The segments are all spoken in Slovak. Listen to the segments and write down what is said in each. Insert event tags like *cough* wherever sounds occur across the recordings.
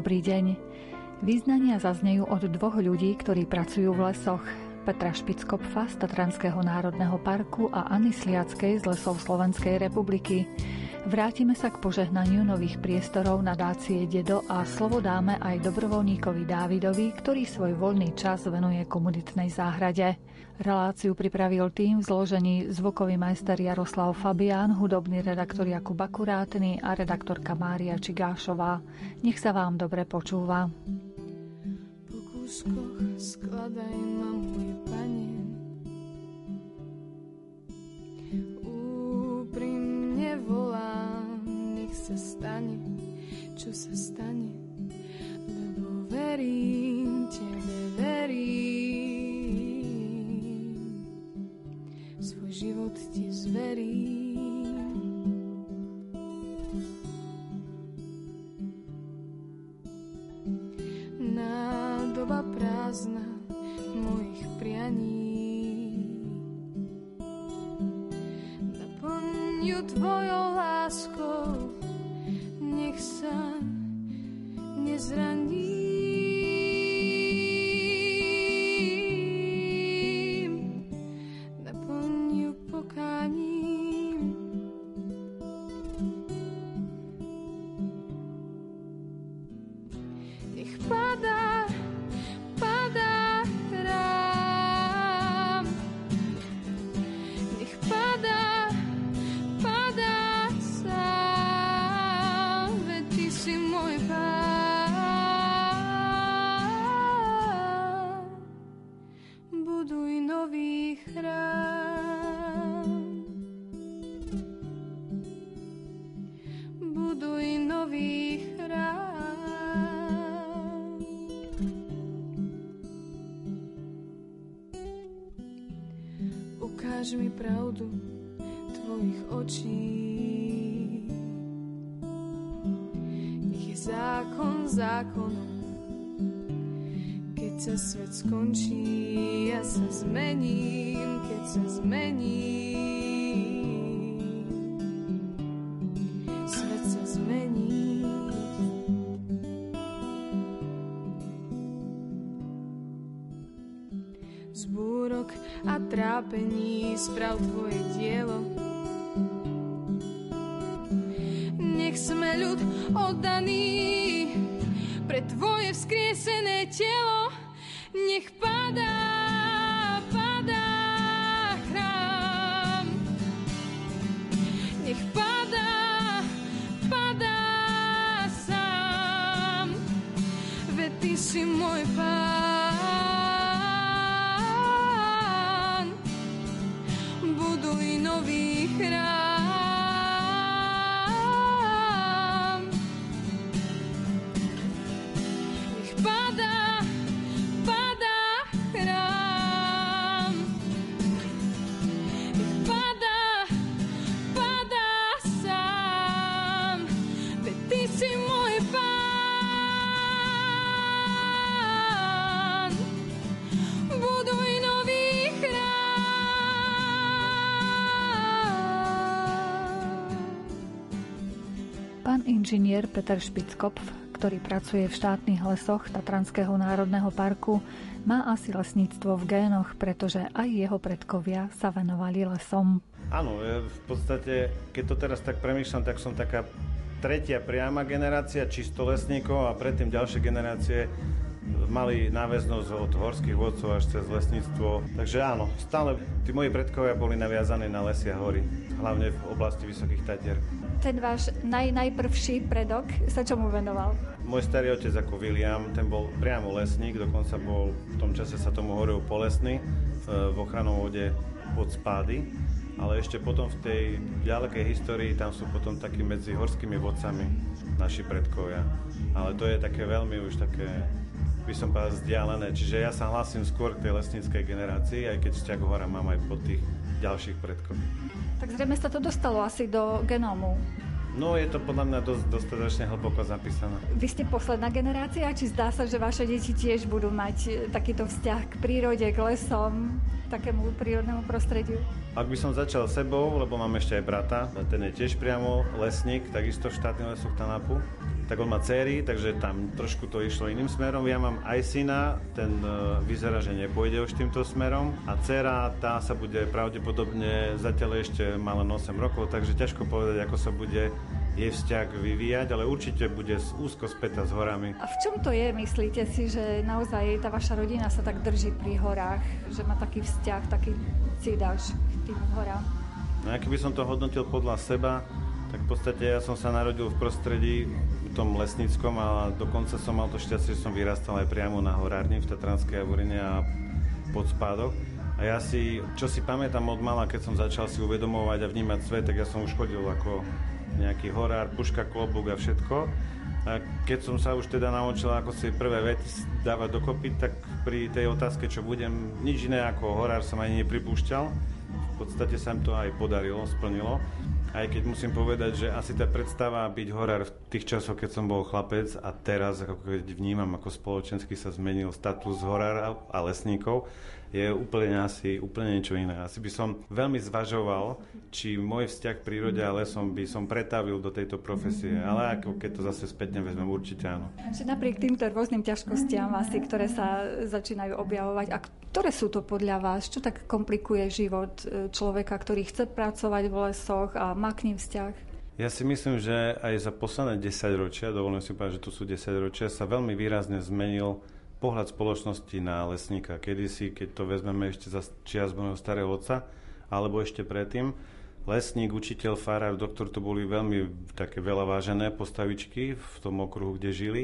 dobrý deň. Význania zaznejú od dvoch ľudí, ktorí pracujú v lesoch. Petra Špickopfa z Tatranského národného parku a Anny Sliackej z lesov Slovenskej republiky. Vrátime sa k požehnaniu nových priestorov na dácie Dedo a slovo dáme aj dobrovoľníkovi Dávidovi, ktorý svoj voľný čas venuje komunitnej záhrade. Reláciu pripravil tým v zložení zvukový majster Jaroslav Fabián, hudobný redaktor Jakub Akurátny a redaktorka Mária Čigášová. Nech sa vám dobre počúva. Po kúskoch skladaj ma môj pane volám, nech sa stane, čo sa stane Lebo verím, tebe verím. Svoj život ti zverím. Nádoba prázdna mojich prianí. Ju tvojou láskou, nech sa nezraním. Pravdu tvojich očí. Nech je zákon zákonom, keď sa svet skončí, ja sa zmením, keď sa zmením. Trápení sprav tvoje dielo. Nech sme ľud oddaný Pán inžinier Peter Špickopf, ktorý pracuje v štátnych lesoch Tatranského národného parku, má asi lesníctvo v génoch, pretože aj jeho predkovia sa venovali lesom. Áno, v podstate, keď to teraz tak premýšľam, tak som taká tretia priama generácia čisto lesníkov a predtým ďalšie generácie mali náväznosť od horských vodcov až cez lesníctvo. Takže áno, stále tí moji predkovia boli naviazaní na lesy a hory, hlavne v oblasti Vysokých Tatier. Ten váš naj, najprvší predok sa čomu venoval? Môj starý otec ako William, ten bol priamo lesník, dokonca bol v tom čase sa tomu hovoril polesný e, v ochranom vode pod spády. Ale ešte potom v tej ďalekej histórii tam sú potom takí medzi horskými vodcami naši predkovia. Ale to je také veľmi už také, by som povedal, vzdialené. Čiže ja sa hlasím skôr k tej lesníckej generácii, aj keď vzťah k horám mám aj pod tých ďalších predkov. Tak zrejme sa to dostalo asi do genómu. No je to podľa mňa dosť dostatočne hlboko zapísané. Vy ste posledná generácia, či zdá sa, že vaše deti tiež budú mať e, takýto vzťah k prírode, k lesom, takému prírodnému prostrediu? Ak by som začal sebou, lebo mám ešte aj brata, ten je tiež priamo lesník, takisto v štátnych lesoch Tanapu, tak on má céry, takže tam trošku to išlo iným smerom. Ja mám aj syna, ten uh, vyzerá, že nepôjde už týmto smerom a dcera, tá sa bude pravdepodobne zatiaľ ešte má len 8 rokov, takže ťažko povedať, ako sa bude jej vzťah vyvíjať, ale určite bude úzko spätá s horami. A v čom to je, myslíte si, že naozaj tá vaša rodina sa tak drží pri horách, že má taký vzťah, taký cidáš k tým horám? No a keby som to hodnotil podľa seba, tak v podstate ja som sa narodil v prostredí v tom lesníckom a dokonca som mal to šťastie, že som vyrastal aj priamo na horárni v Tatranskej Avorine a pod spádoch. A ja si, čo si pamätám od mala, keď som začal si uvedomovať a vnímať svet, tak ja som už chodil ako nejaký horár, puška, klobúk a všetko. A keď som sa už teda naučil, ako si prvé vety dávať dokopy, tak pri tej otázke, čo budem, nič iné ako horár som ani nepripúšťal. V podstate sa mi to aj podarilo, splnilo. Aj keď musím povedať, že asi tá predstava byť horár v tých časoch, keď som bol chlapec a teraz, ako keď vnímam, ako spoločensky sa zmenil status horára a lesníkov, je úplne asi úplne niečo iné. Asi by som veľmi zvažoval, či môj vzťah k prírode a lesom by som pretavil do tejto profesie, ale ako keď to zase spätne vezmem, určite áno. Že napriek týmto rôznym ťažkostiam asi, ktoré sa začínajú objavovať, a ktoré sú to podľa vás? Čo tak komplikuje život e, človeka, ktorý chce pracovať v lesoch a má k ním vzťah? Ja si myslím, že aj za posledné 10 ročia, dovolím si povedať, že tu sú 10 ročia, sa veľmi výrazne zmenil pohľad spoločnosti na lesníka. Kedysi, keď to vezmeme ešte za čias môjho starého otca, alebo ešte predtým, lesník, učiteľ, farár, doktor to boli veľmi také veľa vážené postavičky v tom okruhu, kde žili.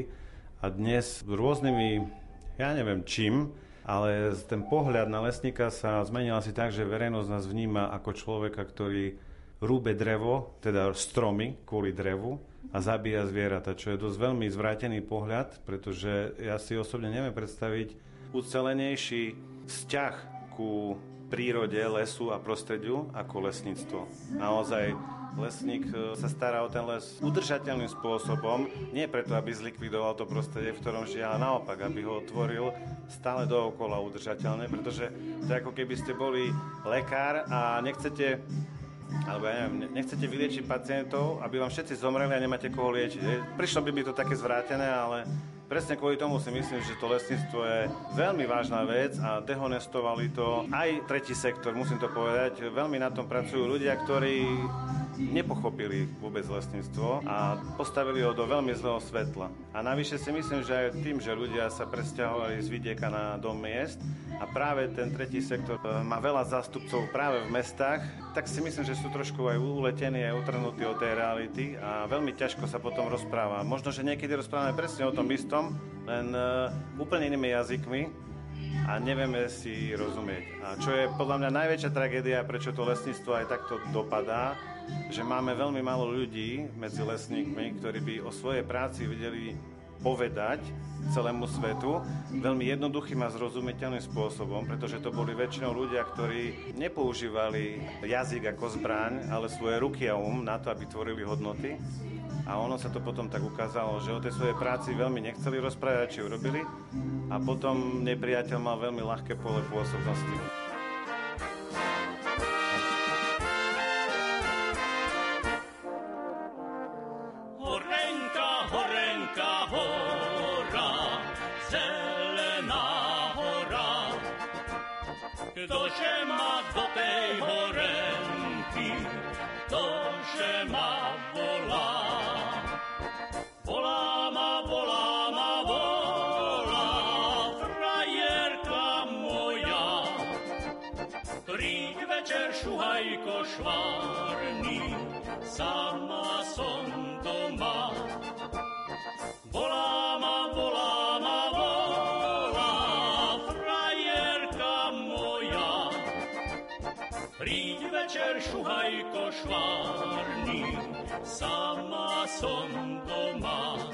A dnes rôznymi, ja neviem čím, ale ten pohľad na lesníka sa zmenil asi tak, že verejnosť nás vníma ako človeka, ktorý rúbe drevo, teda stromy kvôli drevu, a zabíja zvieratá, čo je dosť veľmi zvrátený pohľad, pretože ja si osobne neviem predstaviť ucelenejší vzťah ku prírode, lesu a prostrediu ako lesníctvo. Naozaj lesník e, sa stará o ten les udržateľným spôsobom, nie preto, aby zlikvidoval to prostredie, v ktorom žije, ale naopak, aby ho otvoril stále dookola udržateľne, pretože to je ako keby ste boli lekár a nechcete alebo ja neviem, nechcete vyliečiť pacientov, aby vám všetci zomreli a nemáte koho liečiť. Prišlo by by to také zvrátené, ale presne kvôli tomu si myslím, že to lesníctvo je veľmi vážna vec a dehonestovali to aj tretí sektor, musím to povedať. Veľmi na tom pracujú ľudia, ktorí nepochopili vôbec lesníctvo a postavili ho do veľmi zlého svetla. A navyše si myslím, že aj tým, že ľudia sa presťahovali z vidieka na dom miest a práve ten tretí sektor e, má veľa zástupcov práve v mestách, tak si myslím, že sú trošku aj uletení, aj utrhnutí od tej reality a veľmi ťažko sa potom rozpráva. Možno, že niekedy rozprávame presne o tom istom, len uh, úplne inými jazykmi, a nevieme si rozumieť. A čo je podľa mňa najväčšia tragédia, prečo to lesníctvo aj takto dopadá, že máme veľmi málo ľudí medzi lesníkmi, ktorí by o svojej práci vedeli povedať celému svetu veľmi jednoduchým a zrozumiteľným spôsobom, pretože to boli väčšinou ľudia, ktorí nepoužívali jazyk ako zbraň, ale svoje ruky a um na to, aby tvorili hodnoty. A ono sa to potom tak ukázalo, že o tej svojej práci veľmi nechceli rozprávať, či urobili. A potom nepriateľ mal veľmi ľahké pole pôsobnosti. Večer, šuhajko švárny, sama som doma.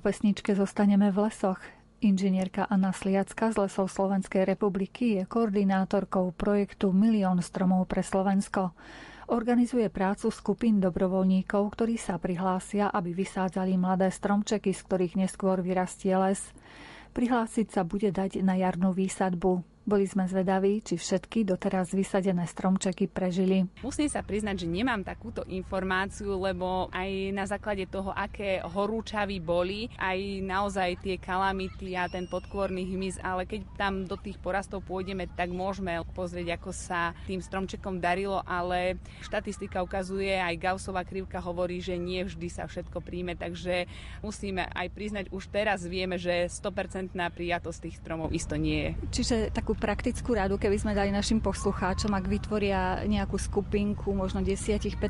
Pesničke zostaneme v lesoch. Inžinierka Anna Sliacka z Lesov Slovenskej republiky je koordinátorkou projektu Milión stromov pre Slovensko. Organizuje prácu skupín dobrovoľníkov, ktorí sa prihlásia, aby vysádzali mladé stromčeky, z ktorých neskôr vyrastie les. Prihlásiť sa bude dať na jarnú výsadbu. Boli sme zvedaví, či všetky doteraz vysadené stromčeky prežili. Musím sa priznať, že nemám takúto informáciu, lebo aj na základe toho, aké horúčavy boli, aj naozaj tie kalamity a ten podkôrny hmyz, ale keď tam do tých porastov pôjdeme, tak môžeme pozrieť, ako sa tým stromčekom darilo, ale štatistika ukazuje, aj Gaussová krivka hovorí, že nie vždy sa všetko príjme, takže musíme aj priznať, už teraz vieme, že 100% prijatosť tých stromov isto nie je. Čiže takú praktickú radu, keby sme dali našim poslucháčom, ak vytvoria nejakú skupinku možno 10-15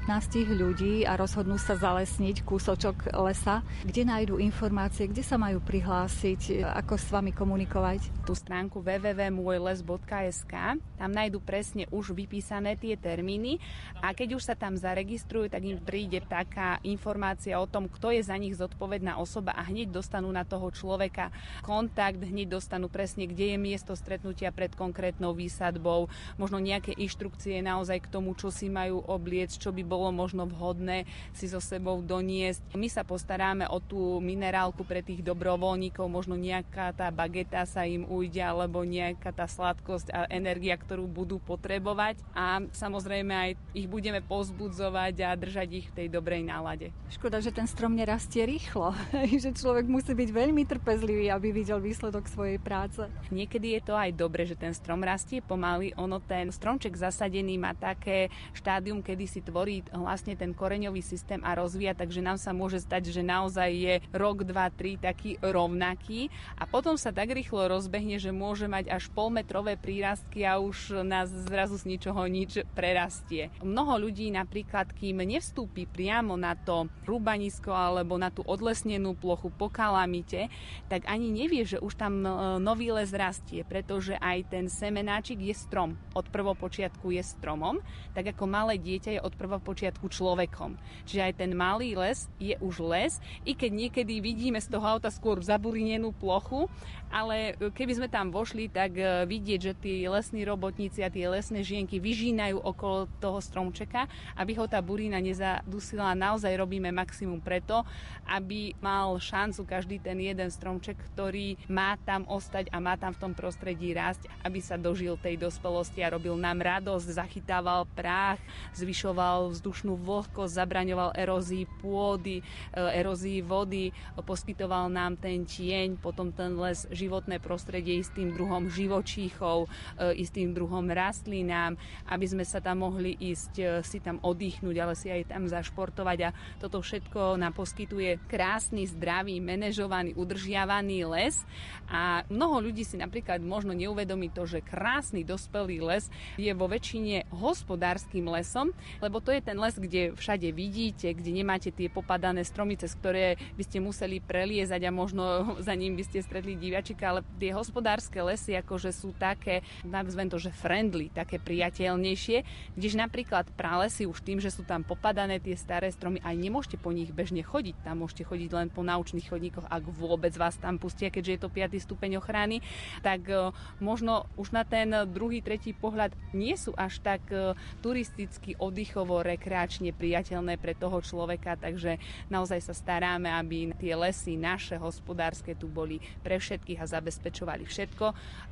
ľudí a rozhodnú sa zalesniť kúsočok lesa, kde nájdú informácie, kde sa majú prihlásiť, ako s vami komunikovať? Tú stránku www.môjles.sk tam nájdú presne už vypísané tie termíny a keď už sa tam zaregistrujú, tak im príde taká informácia o tom, kto je za nich zodpovedná osoba a hneď dostanú na toho človeka kontakt, hneď dostanú presne, kde je miesto stretnutia pred konkrétnou výsadbou, možno nejaké inštrukcie naozaj k tomu, čo si majú obliec, čo by bolo možno vhodné si so sebou doniesť. My sa postaráme o tú minerálku pre tých dobrovoľníkov, možno nejaká tá bageta sa im ujde, alebo nejaká tá sladkosť a energia, ktorú budú potrebovať a samozrejme aj ich budeme pozbudzovať a držať ich v tej dobrej nálade. Škoda, že ten strom nerastie rýchlo, *laughs* že človek musí byť veľmi trpezlivý, aby videl výsledok svojej práce. Niekedy je to aj dobre dobre, že ten strom rastie pomaly. Ono ten stromček zasadený má také štádium, kedy si tvorí vlastne ten koreňový systém a rozvíja, takže nám sa môže stať, že naozaj je rok, dva, tri taký rovnaký a potom sa tak rýchlo rozbehne, že môže mať až polmetrové prírastky a už nás zrazu z ničoho nič prerastie. Mnoho ľudí napríklad, kým nevstúpi priamo na to rúbanisko alebo na tú odlesnenú plochu po kalamite, tak ani nevie, že už tam e, nový les rastie, pretože aj aj ten semenáčik je strom. Od prvopočiatku je stromom, tak ako malé dieťa je od prvopočiatku človekom. Čiže aj ten malý les je už les, i keď niekedy vidíme z toho auta skôr zaburinenú plochu, ale keby sme tam vošli, tak e, vidieť, že tí lesní robotníci a tie lesné žienky vyžínajú okolo toho stromčeka, aby ho tá burina nezadusila. Naozaj robíme maximum preto, aby mal šancu každý ten jeden stromček, ktorý má tam ostať a má tam v tom prostredí rásť aby sa dožil tej dospelosti a robil nám radosť, zachytával prach, zvyšoval vzdušnú vlhkosť, zabraňoval erózii pôdy, e, erózii vody, poskytoval nám ten tieň, potom ten les, životné prostredie istým druhom živočíchov, e, istým druhom rastlinám, aby sme sa tam mohli ísť e, si tam oddychnúť, ale si aj tam zašportovať. A toto všetko nám poskytuje krásny, zdravý, manažovaný, udržiavaný les. A mnoho ľudí si napríklad možno neuvedomí to, že krásny dospelý les je vo väčšine hospodárským lesom, lebo to je ten les, kde všade vidíte, kde nemáte tie popadané stromy, cez ktoré by ste museli preliezať a možno *laughs* za ním by ste stretli divačika, ale tie hospodárske lesy akože sú také, nazvem to, že friendly, také priateľnejšie, kdež napríklad pralesy už tým, že sú tam popadané tie staré stromy, aj nemôžete po nich bežne chodiť, tam môžete chodiť len po naučných chodníkoch, ak vôbec vás tam pustia, keďže je to 5. stupeň ochrany, tak e, možno už na ten druhý, tretí pohľad nie sú až tak e, turisticky, oddychovo, rekreačne priateľné pre toho človeka, takže naozaj sa staráme, aby tie lesy naše hospodárske tu boli pre všetkých a zabezpečovali všetko.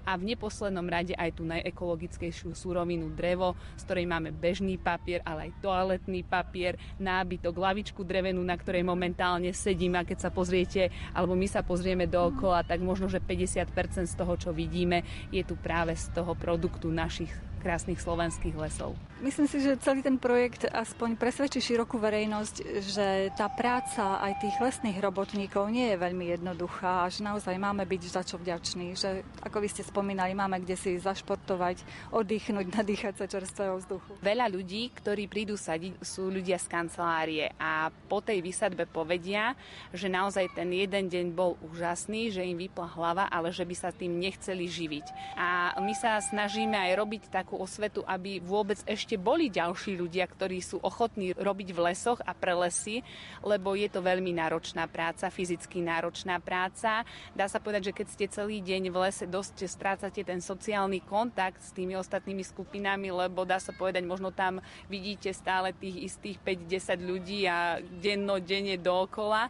A v neposlednom rade aj tú najekologickejšiu súrovinu drevo, z ktorej máme bežný papier, ale aj toaletný papier, nábytok, lavičku drevenú, na ktorej momentálne sedím. A keď sa pozriete, alebo my sa pozrieme dookola, tak možno, že 50% z toho, čo vidíme, je tu práve z toho produktu našich krásnych slovenských lesov. Myslím si, že celý ten projekt aspoň presvedčí širokú verejnosť, že tá práca aj tých lesných robotníkov nie je veľmi jednoduchá a že naozaj máme byť za čo vďační, že ako vy ste spomínali, máme kde si zašportovať, oddychnúť, nadýchať sa čerstvého vzduchu. Veľa ľudí, ktorí prídu sadiť, sú ľudia z kancelárie a po tej vysadbe povedia, že naozaj ten jeden deň bol úžasný, že im vypla hlava, ale že by sa tým nechceli živiť. A my sa snažíme aj robiť takú osvetu, aby vôbec ešte boli ďalší ľudia, ktorí sú ochotní robiť v lesoch a pre lesy, lebo je to veľmi náročná práca, fyzicky náročná práca. Dá sa povedať, že keď ste celý deň v lese, dosť strácate ten sociálny kontakt s tými ostatnými skupinami, lebo dá sa povedať, možno tam vidíte stále tých istých 5-10 ľudí a denno-denne dookola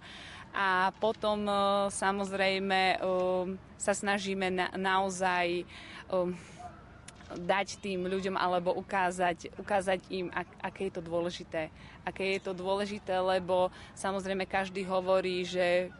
a potom e, samozrejme e, sa snažíme na, naozaj e, dať tým ľuďom alebo ukázať, ukázať im, ak, aké je to dôležité. Aké je to dôležité, lebo samozrejme každý hovorí, že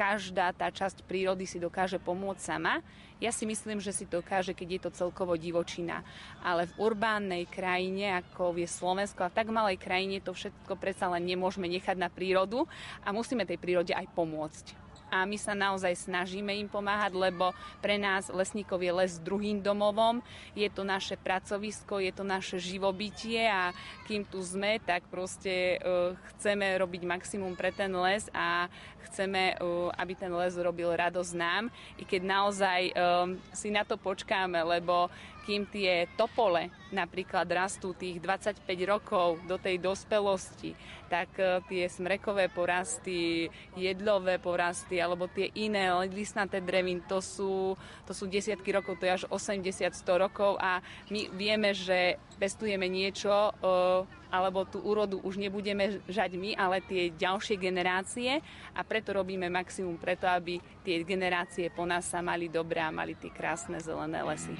každá tá časť prírody si dokáže pomôcť sama. Ja si myslím, že si dokáže, keď je to celkovo divočina. Ale v urbánnej krajine, ako je Slovensko, a v tak malej krajine to všetko predsa len nemôžeme nechať na prírodu a musíme tej prírode aj pomôcť a my sa naozaj snažíme im pomáhať, lebo pre nás lesníkov je les druhým domovom, je to naše pracovisko, je to naše živobytie a kým tu sme, tak proste uh, chceme robiť maximum pre ten les a chceme, uh, aby ten les robil radosť nám, i keď naozaj um, si na to počkáme, lebo kým tie topole napríklad rastú tých 25 rokov do tej dospelosti, tak e, tie smrekové porasty, jedlové porasty alebo tie iné listnaté drevin, to sú, to sú desiatky rokov, to je až 80-100 rokov a my vieme, že pestujeme niečo, e, alebo tú úrodu už nebudeme žať my, ale tie ďalšie generácie a preto robíme maximum preto, aby tie generácie po nás sa mali dobré a mali tie krásne zelené lesy.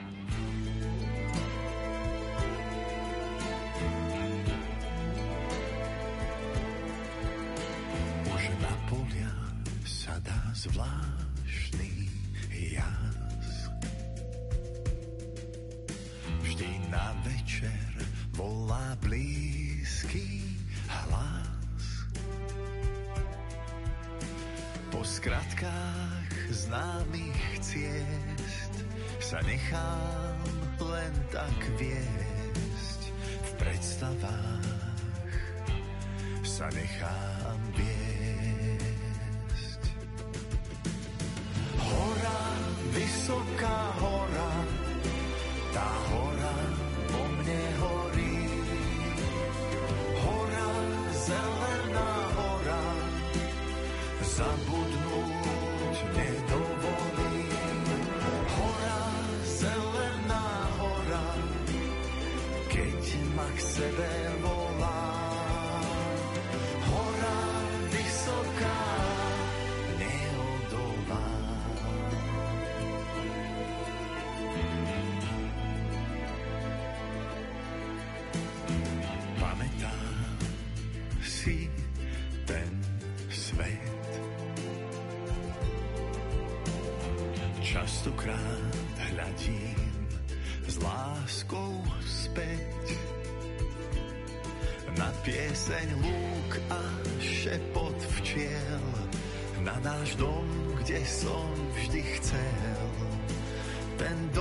Zvláštny jas. Vždy na večer volá blízky hlas. Po skratkách známych ciest sa nechám len tak viesť v predstavách sa nechám vysoká hora, tá hora po mne horí. Hora, zelená hora, zabudnúť nedovolí. Hora, zelená hora, keď ma k sebe Častokrát pieseň lúk a šepot včiel, na náš dom, kde som vždy chcel. Ten dom,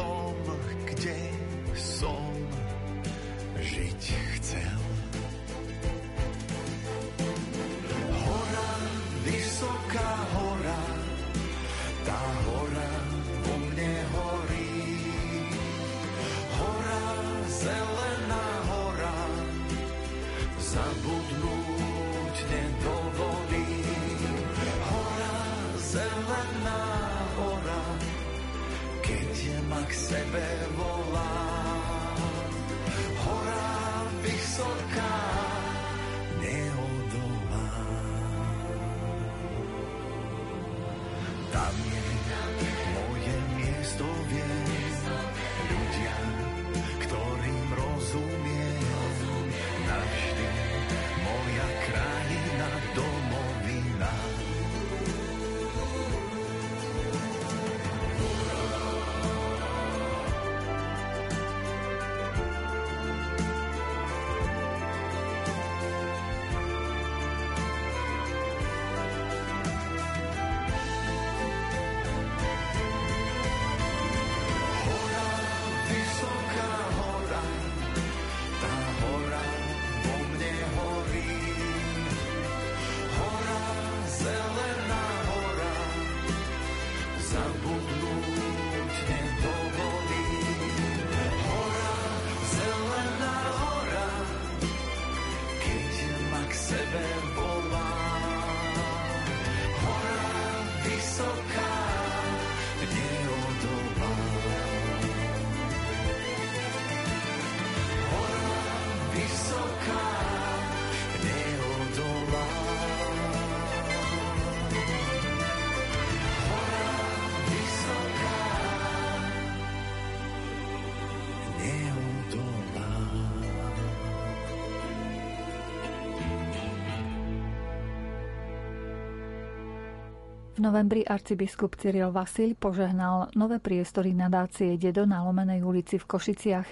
V novembri arcibiskup Cyril Vasil požehnal nové priestory nadácie Dedo na Lomenej ulici v Košiciach.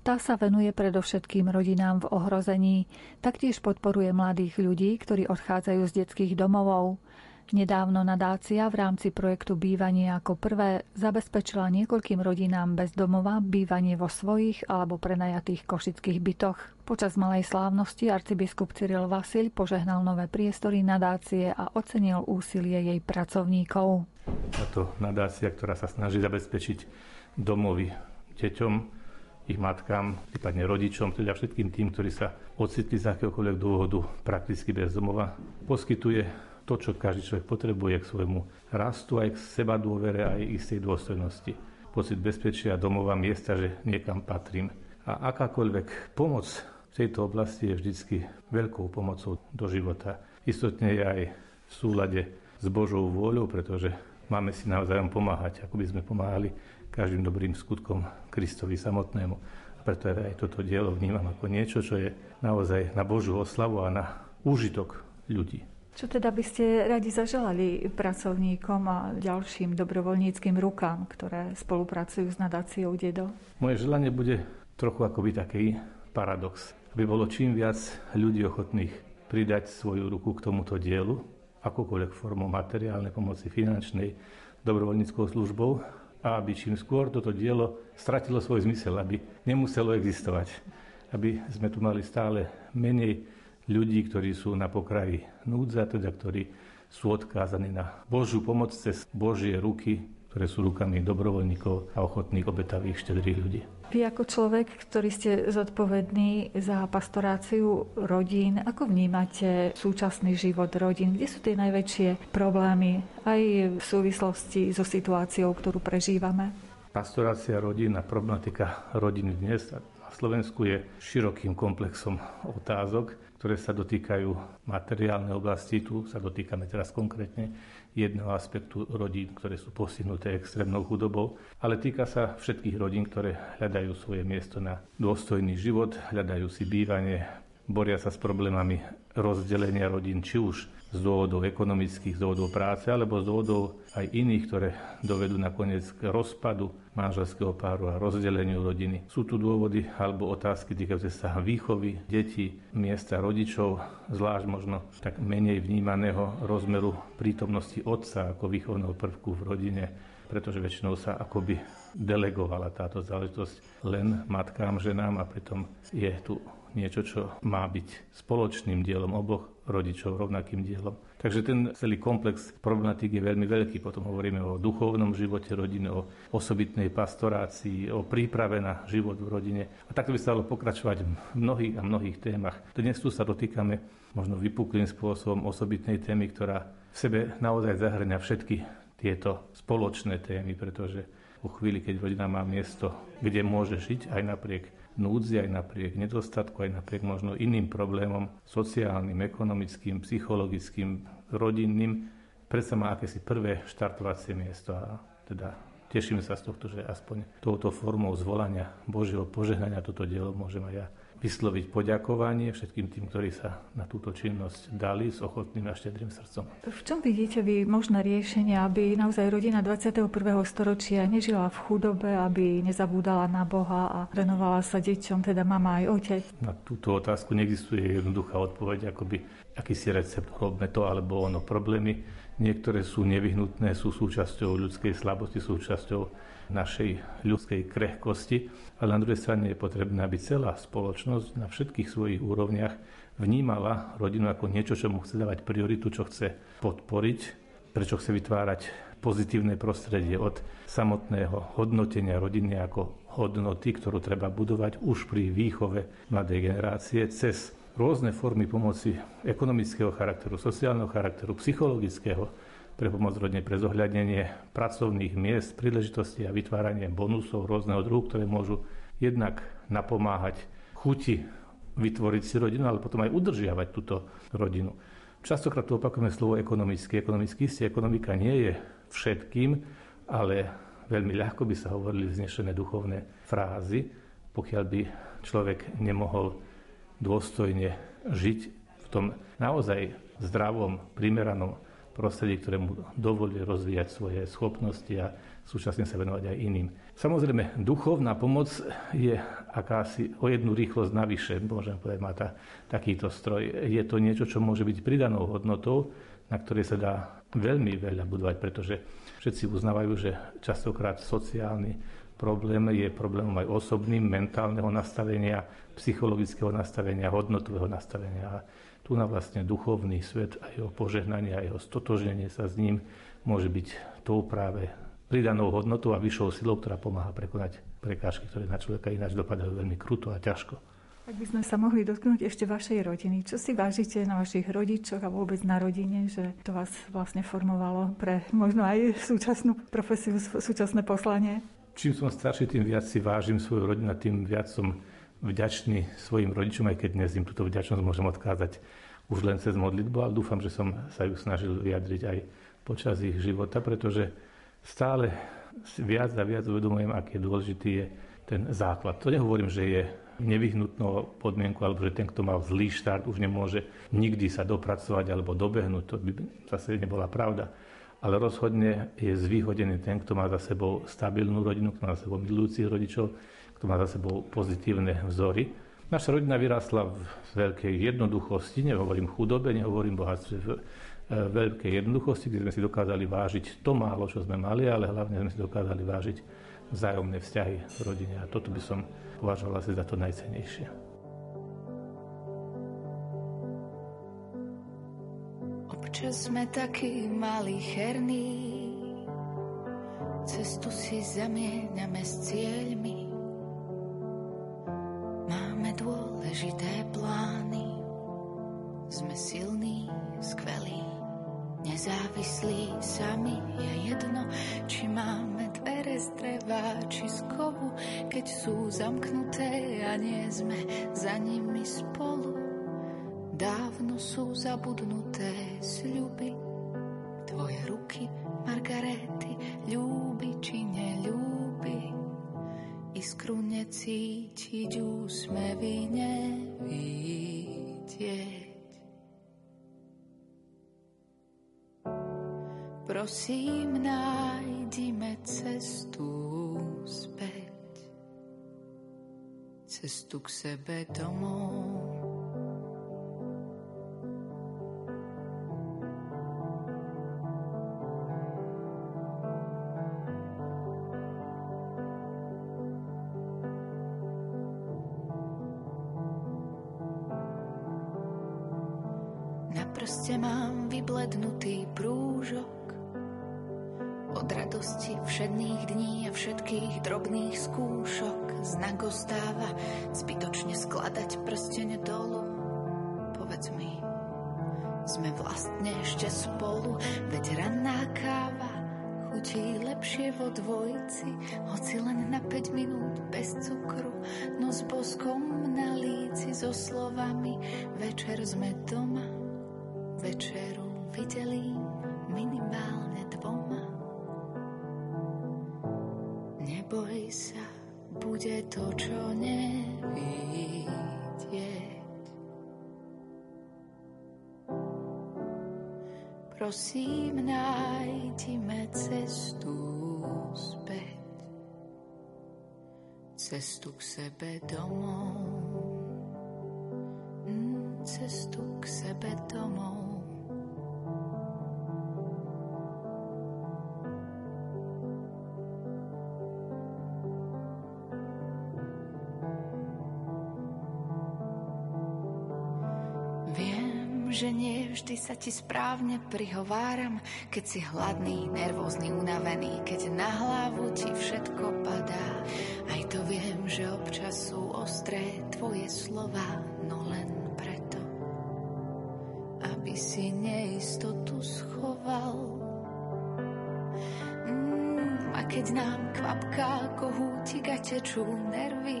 Tá sa venuje predovšetkým rodinám v ohrození. Taktiež podporuje mladých ľudí, ktorí odchádzajú z detských domovov. Nedávno nadácia v rámci projektu Bývanie ako prvé zabezpečila niekoľkým rodinám bez domova bývanie vo svojich alebo prenajatých košických bytoch. Počas malej slávnosti arcibiskup Cyril Vasil požehnal nové priestory nadácie a ocenil úsilie jej pracovníkov. Táto nadácia, ktorá sa snaží zabezpečiť domovy deťom, ich matkám, prípadne rodičom, teda všetkým tým, ktorí sa ocitli z akéhokoľvek dôvodu prakticky bez domova, poskytuje to, čo každý človek potrebuje k svojmu rastu, aj k seba dôvere, aj istej dôstojnosti. Pocit bezpečia domova, miesta, že niekam patrím. A akákoľvek pomoc v tejto oblasti je vždycky veľkou pomocou do života. Istotne je aj v súlade s Božou vôľou, pretože máme si navzájom pomáhať, ako by sme pomáhali každým dobrým skutkom Kristovi samotnému. A preto aj toto dielo vnímam ako niečo, čo je naozaj na Božiu oslavu a na úžitok ľudí. Čo teda by ste radi zaželali pracovníkom a ďalším dobrovoľníckým rukám, ktoré spolupracujú s nadáciou Dedo? Moje želanie bude trochu akoby taký paradox. Aby bolo čím viac ľudí ochotných pridať svoju ruku k tomuto dielu, akúkoľvek formou materiálnej pomoci, finančnej, dobrovoľníckou službou, a aby čím skôr toto dielo stratilo svoj zmysel, aby nemuselo existovať. Aby sme tu mali stále menej ľudí, ktorí sú na pokraji núdze, teda ktorí sú odkázaní na Božiu pomoc cez Božie ruky, ktoré sú rukami dobrovoľníkov a ochotných obetavých štedrých ľudí. Vy ako človek, ktorý ste zodpovední za pastoráciu rodín, ako vnímate súčasný život rodín? Kde sú tie najväčšie problémy aj v súvislosti so situáciou, ktorú prežívame? Pastorácia rodín a problematika rodín dnes na Slovensku je širokým komplexom otázok, ktoré sa dotýkajú materiálnej oblasti. Tu sa dotýkame teraz konkrétne jedného aspektu rodín, ktoré sú postihnuté extrémnou chudobou, ale týka sa všetkých rodín, ktoré hľadajú svoje miesto na dôstojný život, hľadajú si bývanie, boria sa s problémami rozdelenia rodín, či už z dôvodov ekonomických, z dôvodov práce, alebo z dôvodov aj iných, ktoré dovedú nakoniec k rozpadu manželského páru a rozdeleniu rodiny. Sú tu dôvody alebo otázky týkajúce sa výchovy detí, miesta rodičov, zvlášť možno tak menej vnímaného rozmeru prítomnosti otca ako výchovného prvku v rodine, pretože väčšinou sa akoby delegovala táto záležitosť len matkám, ženám a pritom je tu niečo, čo má byť spoločným dielom oboch rodičov, rovnakým dielom. Takže ten celý komplex problematík je veľmi veľký. Potom hovoríme o duchovnom živote rodiny, o osobitnej pastorácii, o príprave na život v rodine. A takto by sa dalo pokračovať v mnohých a mnohých témach. Dnes tu sa dotýkame možno vypuklým spôsobom osobitnej témy, ktorá v sebe naozaj zahrňa všetky tieto spoločné témy, pretože po chvíli, keď rodina má miesto, kde môže žiť aj napriek núdzi, aj napriek nedostatku, aj napriek možno iným problémom sociálnym, ekonomickým, psychologickým, rodinným, predsa má akési prvé štartovacie miesto a teda teším sa z tohto, že aspoň touto formou zvolania Božieho požehnania toto dielo môžem aj ja vysloviť poďakovanie všetkým tým, ktorí sa na túto činnosť dali s ochotným a štedrým srdcom. V čom vidíte vy možné riešenie, aby naozaj rodina 21. storočia nežila v chudobe, aby nezabúdala na Boha a venovala sa deťom, teda mama aj otec? Na túto otázku neexistuje jednoduchá odpoveď, akoby akýsi recept, robme to alebo ono. Problémy niektoré sú nevyhnutné, sú súčasťou ľudskej slabosti, súčasťou našej ľudskej krehkosti, ale na druhej strane je potrebné, aby celá spoločnosť na všetkých svojich úrovniach vnímala rodinu ako niečo, čo mu chce dávať prioritu, čo chce podporiť, prečo chce vytvárať pozitívne prostredie od samotného hodnotenia rodiny ako hodnoty, ktorú treba budovať už pri výchove mladej generácie cez rôzne formy pomoci ekonomického charakteru, sociálneho charakteru, psychologického, pre pomoc rodne pre zohľadnenie pracovných miest, príležitosti a vytváranie bonusov rôzneho druhu, ktoré môžu jednak napomáhať chuti vytvoriť si rodinu, ale potom aj udržiavať túto rodinu. Častokrát tu opakujeme slovo ekonomicky. Ekonomicky isté, ekonomika nie je všetkým, ale veľmi ľahko by sa hovorili vznešené duchovné frázy, pokiaľ by človek nemohol dôstojne žiť v tom naozaj zdravom, primeranom prostredí, ktoré mu dovolí rozvíjať svoje schopnosti a súčasne sa venovať aj iným. Samozrejme, duchovná pomoc je akási o jednu rýchlosť navyše, môžem povedať, má tá, takýto stroj. Je to niečo, čo môže byť pridanou hodnotou, na ktorej sa dá veľmi veľa budovať, pretože všetci uznávajú, že častokrát sociálny problém je problémom aj osobným, mentálneho nastavenia, psychologického nastavenia, hodnotového nastavenia tu na vlastne duchovný svet a jeho požehnanie a jeho stotožnenie sa s ním môže byť tou práve pridanou hodnotou a vyššou silou, ktorá pomáha prekonať prekážky, ktoré na človeka ináč dopadajú veľmi kruto a ťažko. Ak by sme sa mohli dotknúť ešte vašej rodiny, čo si vážite na vašich rodičoch a vôbec na rodine, že to vás vlastne formovalo pre možno aj súčasnú profesiu, súčasné poslanie? Čím som starší, tým viac si vážim svoju rodinu a tým viac som vďačný svojim rodičom, aj keď dnes im túto vďačnosť môžem odkázať už len cez modlitbu, ale dúfam, že som sa ju snažil vyjadriť aj počas ich života, pretože stále viac a viac uvedomujem, aký dôležitý je ten základ. To nehovorím, že je nevyhnutnou podmienku, alebo že ten, kto mal zlý štart, už nemôže nikdy sa dopracovať alebo dobehnúť. To by zase nebola pravda. Ale rozhodne je zvýhodený ten, kto má za sebou stabilnú rodinu, kto má za sebou milujúcich rodičov, kto má za sebou pozitívne vzory. Naša rodina vyrásla v veľkej jednoduchosti, nehovorím chudobe, nehovorím bohatstve, v e, veľkej jednoduchosti, kde sme si dokázali vážiť to málo, čo sme mali, ale hlavne sme si dokázali vážiť vzájomné vzťahy v rodine. A toto by som považoval asi za to najcenejšie. Občas sme takí malí cherní, cestu si zamieňame s cieľmi dôležité plány. Sme silní, skvelí, nezávislí sami. Je jedno, či máme dvere z dreva, či z kovu, keď sú zamknuté a nie sme za nimi spolu. Dávno sú zabudnuté sľuby, tvoje ruky, Margarety, ľúbi či neľúbi iskru necítiť úsmevy neví. vidieť. Prosím, nájdime cestu späť, cestu k sebe domov. Že nie vždy sa ti správne prihováram, keď si hladný, nervózny, unavený, keď na hlavu ti všetko padá. Aj to viem, že občas sú ostré tvoje slova, no len preto, aby si neistotu schoval. Mm, a keď nám kvapká kohútik a tečú nervy,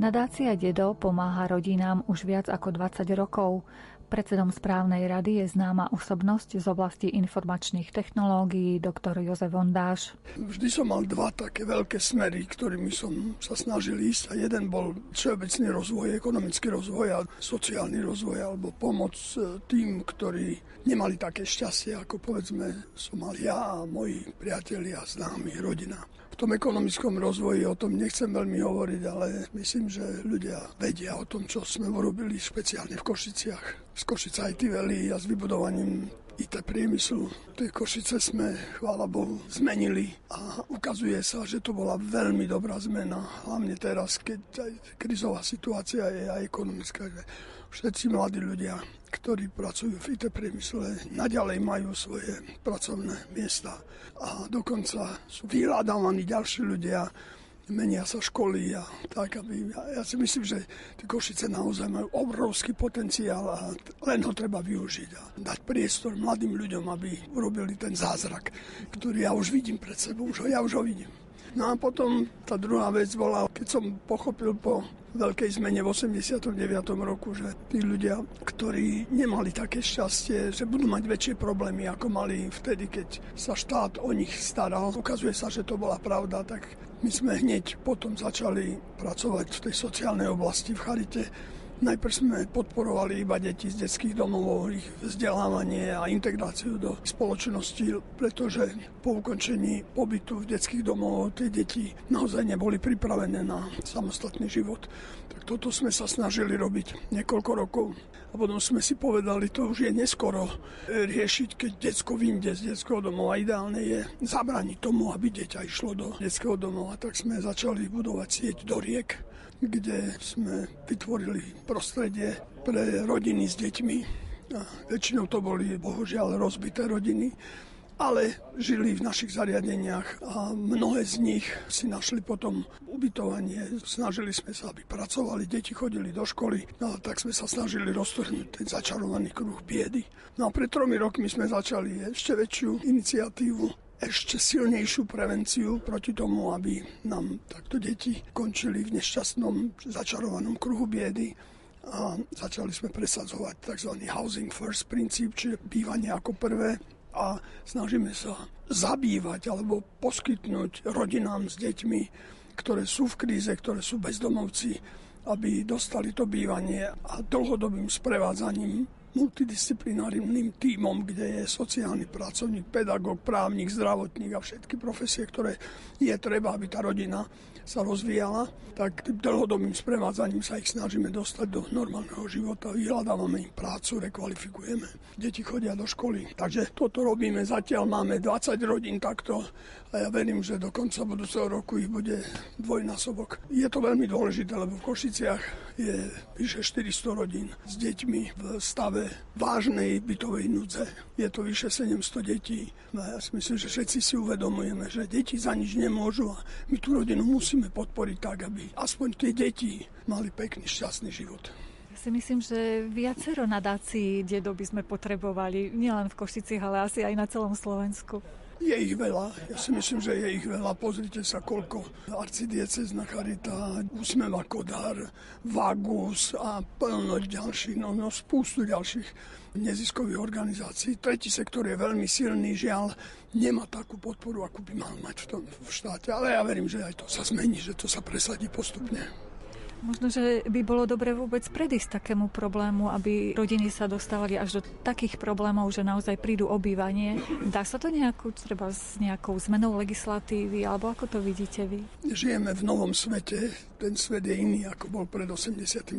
Nadácia Dedo pomáha rodinám už viac ako 20 rokov. Predsedom správnej rady je známa osobnosť z oblasti informačných technológií, doktor Jozef Vondáš. Vždy som mal dva také veľké smery, ktorými som sa snažil ísť. A jeden bol všeobecný rozvoj, ekonomický rozvoj a sociálny rozvoj, alebo pomoc e, tým, ktorí nemali také šťastie, ako povedzme som mal ja a moji priatelia, známi, rodina tom ekonomickom rozvoji o tom nechcem veľmi hovoriť, ale myslím, že ľudia vedia o tom, čo sme urobili špeciálne v Košiciach. Z Košica IT Valley a s vybudovaním IT priemyslu. Tie Košice sme, chvála Bohu, zmenili a ukazuje sa, že to bola veľmi dobrá zmena, hlavne teraz, keď aj krizová situácia je aj ekonomická. Všetci mladí ľudia ktorí pracujú v IT priemysle, naďalej majú svoje pracovné miesta a dokonca sú vyhľadávaní ďalší ľudia, menia sa školy a tak, aby, ja, si myslím, že tie Košice naozaj majú obrovský potenciál a len ho treba využiť a dať priestor mladým ľuďom, aby urobili ten zázrak, ktorý ja už vidím pred sebou, už ho, ja už ho vidím. No a potom tá druhá vec bola, keď som pochopil po veľkej zmene v 89. roku, že tí ľudia, ktorí nemali také šťastie, že budú mať väčšie problémy, ako mali vtedy, keď sa štát o nich staral. Ukazuje sa, že to bola pravda, tak my sme hneď potom začali pracovať v tej sociálnej oblasti v Charite Najprv sme podporovali iba deti z detských domov, ich vzdelávanie a integráciu do spoločnosti, pretože po ukončení pobytu v detských domov tie deti naozaj neboli pripravené na samostatný život. Tak toto sme sa snažili robiť niekoľko rokov. A potom sme si povedali, to už je neskoro riešiť, keď detsko vyjde z detského domova. Ideálne je zabrániť tomu, aby dieťa išlo do detského domova. Tak sme začali budovať sieť do riek kde sme vytvorili prostredie pre rodiny s deťmi. A väčšinou to boli bohužiaľ rozbité rodiny, ale žili v našich zariadeniach a mnohé z nich si našli potom ubytovanie. Snažili sme sa, aby pracovali, deti chodili do školy, no tak sme sa snažili roztrhnúť ten začarovaný kruh biedy. No a pred tromi rokmi sme začali ešte väčšiu iniciatívu ešte silnejšiu prevenciu proti tomu, aby nám takto deti končili v nešťastnom začarovanom kruhu biedy a začali sme presadzovať tzv. housing first princíp, čiže bývanie ako prvé a snažíme sa zabývať alebo poskytnúť rodinám s deťmi, ktoré sú v kríze, ktoré sú bezdomovci, aby dostali to bývanie a dlhodobým sprevádzaním multidisciplinárnym tímom, kde je sociálny pracovník, pedagóg, právnik, zdravotník a všetky profesie, ktoré je treba, aby tá rodina sa rozvíjala, tak tým dlhodobým sprevádzaním sa ich snažíme dostať do normálneho života. Vyhľadávame im prácu, rekvalifikujeme. Deti chodia do školy. Takže toto robíme. Zatiaľ máme 20 rodín takto a ja verím, že do konca budúceho roku ich bude dvojnásobok. Je to veľmi dôležité, lebo v Košiciach je vyše 400 rodín s deťmi v stave vážnej bytovej núdze. Je to vyše 700 detí. No ja si myslím, že všetci si uvedomujeme, že deti za nič nemôžu a my tú rodinu musíme musíme podporiť tak, aby aspoň tie deti mali pekný, šťastný život. Si myslím, že viacero nadácií dedo by sme potrebovali, nielen v Košicích, ale asi aj na celom Slovensku. Je ich veľa, ja si myslím, že je ich veľa. Pozrite sa, koľko arcidiecezna charita, Úsmeva Kodár, Vagus a plno ďalších, no, no spústu ďalších neziskových organizácií. Tretí sektor je veľmi silný, žiaľ, nemá takú podporu, akú by mal mať v, tom, v štáte. Ale ja verím, že aj to sa zmení, že to sa presadí postupne. Možno, že by bolo dobre vôbec predísť takému problému, aby rodiny sa dostávali až do takých problémov, že naozaj prídu obývanie. Dá sa to nejakú, treba s nejakou zmenou legislatívy, alebo ako to vidíte vy? Žijeme v novom svete, ten svet je iný, ako bol pred 89.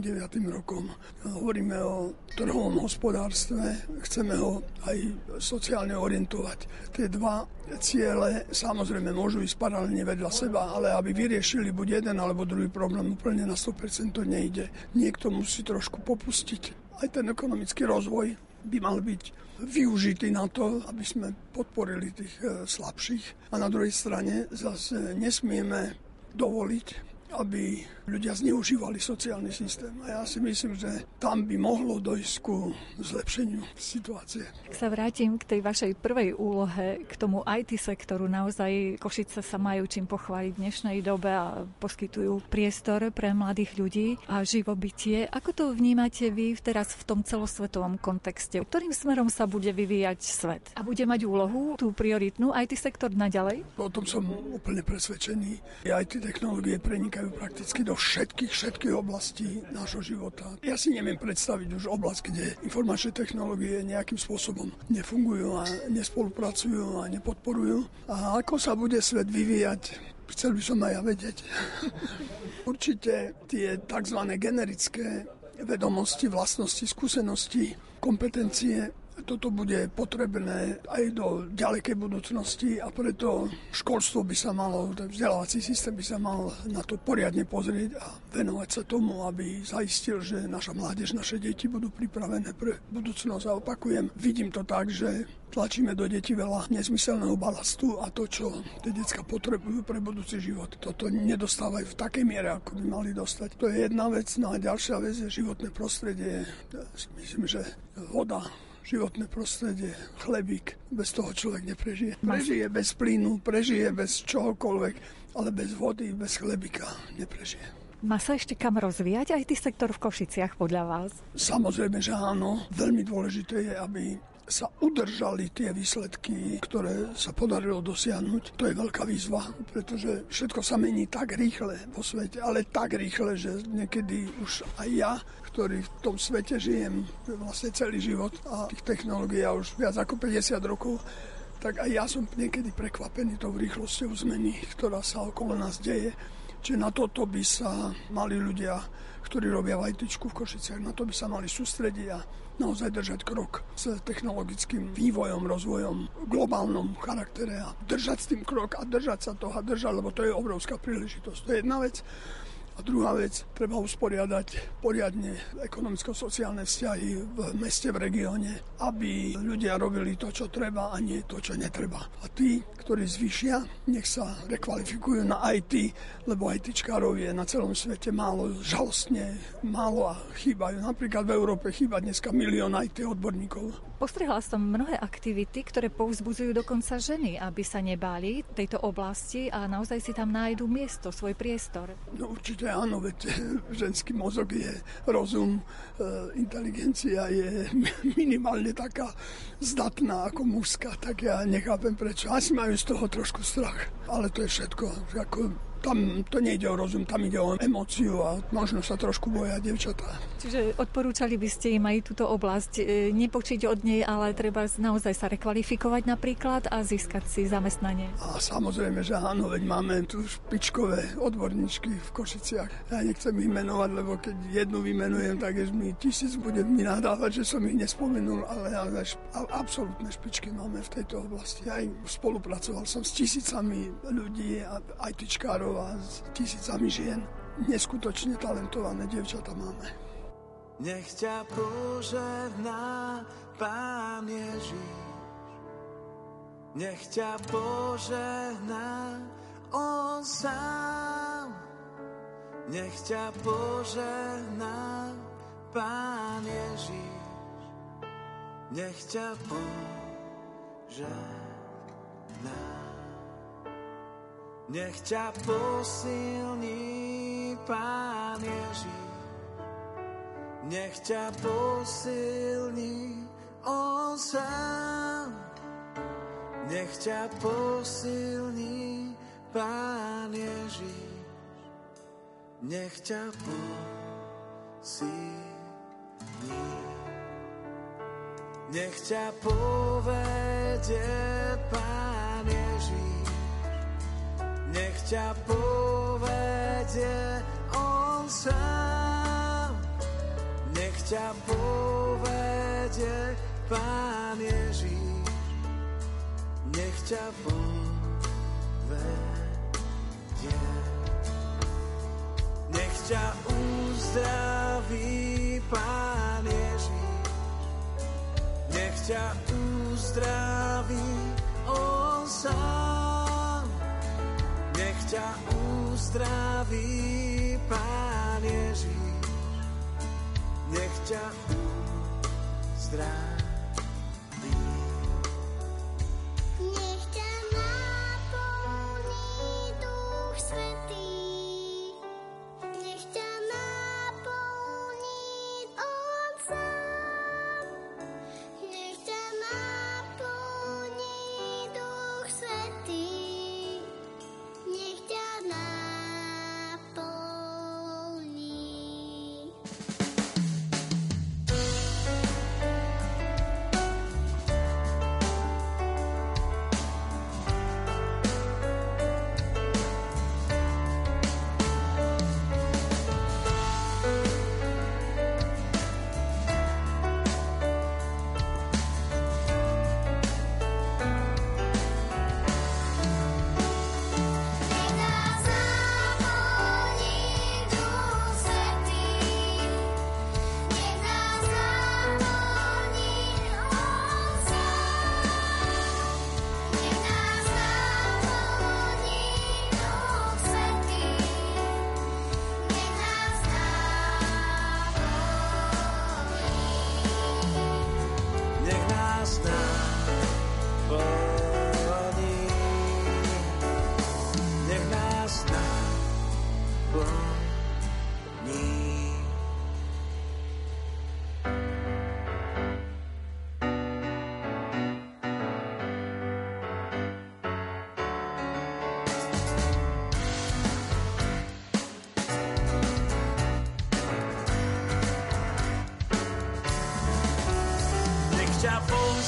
rokom. Hovoríme o trhovom hospodárstve, chceme ho aj sociálne orientovať. Tie dva ciele samozrejme môžu ísť paralelne vedľa seba, ale aby vyriešili buď jeden alebo druhý problém úplne na 100% to nejde. Niekto musí trošku popustiť. Aj ten ekonomický rozvoj by mal byť využitý na to, aby sme podporili tých e, slabších. A na druhej strane zase nesmieme dovoliť, aby ľudia zneužívali sociálny systém. A ja si myslím, že tam by mohlo dojsť ku zlepšeniu situácie. Ak sa vrátim k tej vašej prvej úlohe, k tomu IT sektoru, naozaj Košice sa majú čím pochváliť v dnešnej dobe a poskytujú priestor pre mladých ľudí a živobytie. Ako to vnímate vy teraz v tom celosvetovom kontexte? Ktorým smerom sa bude vyvíjať svet? A bude mať úlohu tú prioritnú IT sektor naďalej? O tom som úplne presvedčený. IT technológie prenikajú týkajú prakticky do všetkých, všetkých oblastí nášho života. Ja si neviem predstaviť už oblasť, kde informačné technológie nejakým spôsobom nefungujú a nespolupracujú a nepodporujú. A ako sa bude svet vyvíjať, chcel by som aj ja vedieť. *laughs* Určite tie tzv. generické vedomosti, vlastnosti, skúsenosti, kompetencie toto bude potrebné aj do ďalekej budúcnosti a preto školstvo by sa malo, ten vzdelávací systém by sa mal na to poriadne pozrieť a venovať sa tomu, aby zaistil, že naša mládež, naše deti budú pripravené pre budúcnosť. A opakujem, vidím to tak, že tlačíme do detí veľa nezmyselného balastu a to, čo tie detská potrebujú pre budúci život, toto nedostávajú v takej miere, ako by mali dostať. To je jedna vec. No a ďalšia vec je životné prostredie. Myslím, že voda, životné prostredie, chlebík. Bez toho človek neprežije. Prežije bez plynu, prežije bez čohokoľvek, ale bez vody, bez chlebíka neprežije. Má sa ešte kam rozvíjať aj ty sektor v Košiciach podľa vás? Samozrejme, že áno. Veľmi dôležité je, aby sa udržali tie výsledky, ktoré sa podarilo dosiahnuť, to je veľká výzva, pretože všetko sa mení tak rýchle vo svete, ale tak rýchle, že niekedy už aj ja, ktorý v tom svete žijem vlastne celý život a tých technológií už viac ako 50 rokov, tak aj ja som niekedy prekvapený tou rýchlosťou zmeny, ktorá sa okolo nás deje. Čiže na toto by sa mali ľudia, ktorí robia v v Košiciach, na to by sa mali sústrediť a naozaj držať krok s technologickým vývojom, rozvojom globálnom charaktere a držať s tým krok a držať sa toho a držať, lebo to je obrovská príležitosť. To je jedna vec. A druhá vec, treba usporiadať poriadne ekonomicko-sociálne vzťahy v meste, v regióne, aby ľudia robili to, čo treba a nie to, čo netreba. A tí, ktorí zvyšia, nech sa rekvalifikujú na IT, lebo ITčkárov je na celom svete málo, žalostne málo a chýbajú. Napríklad v Európe chýba dneska milión IT odborníkov. Postrehla som mnohé aktivity, ktoré povzbudzujú dokonca ženy, aby sa nebáli tejto oblasti a naozaj si tam nájdu miesto, svoj priestor. No určite áno, veď ženský mozog je rozum, e, inteligencia je *laughs* minimálne taká zdatná ako mužská, tak ja nechápem prečo. Asi majú z toho trošku strach, ale to je všetko. Ako tam to nejde o rozum, tam ide o emóciu a možno sa trošku boja devčatá. Čiže odporúčali by ste im aj túto oblasť e, nepočiť od nej, ale treba naozaj sa rekvalifikovať napríklad a získať si zamestnanie. A samozrejme, že áno, veď máme tu špičkové odborníčky v Košiciach. Ja nechcem ich menovať, lebo keď jednu vymenujem, tak je mi tisíc bude mi nadávať, že som ich nespomenul, ale, ale absolútne špičky máme v tejto oblasti. Aj spolupracoval som s tisícami ľudí a ITčkárov a s tisícami žien. Neskutočne talentované dievčata máme. Nech ťa požehná Pán Ježiš. Nech ťa požehná On sám. Nech ťa požehná Pán Ježiš. Nech ťa požehná. Nech ťa posilní Pán Ježiš. Nech ťa posilní On sám. Nech ťa posilní Pán Ježiš. Nech ťa posilní. Nech ťa povedie Pán Ježiš nech ťa povedie on sám. Nech ťa povedie Pán Ježíš. Nech ťa povedie. Nech ťa uzdraví Pán Ježíš. Nech ťa uzdraví on sám ťa uzdraví Pán Ježiš. Nech ťa uzdraví.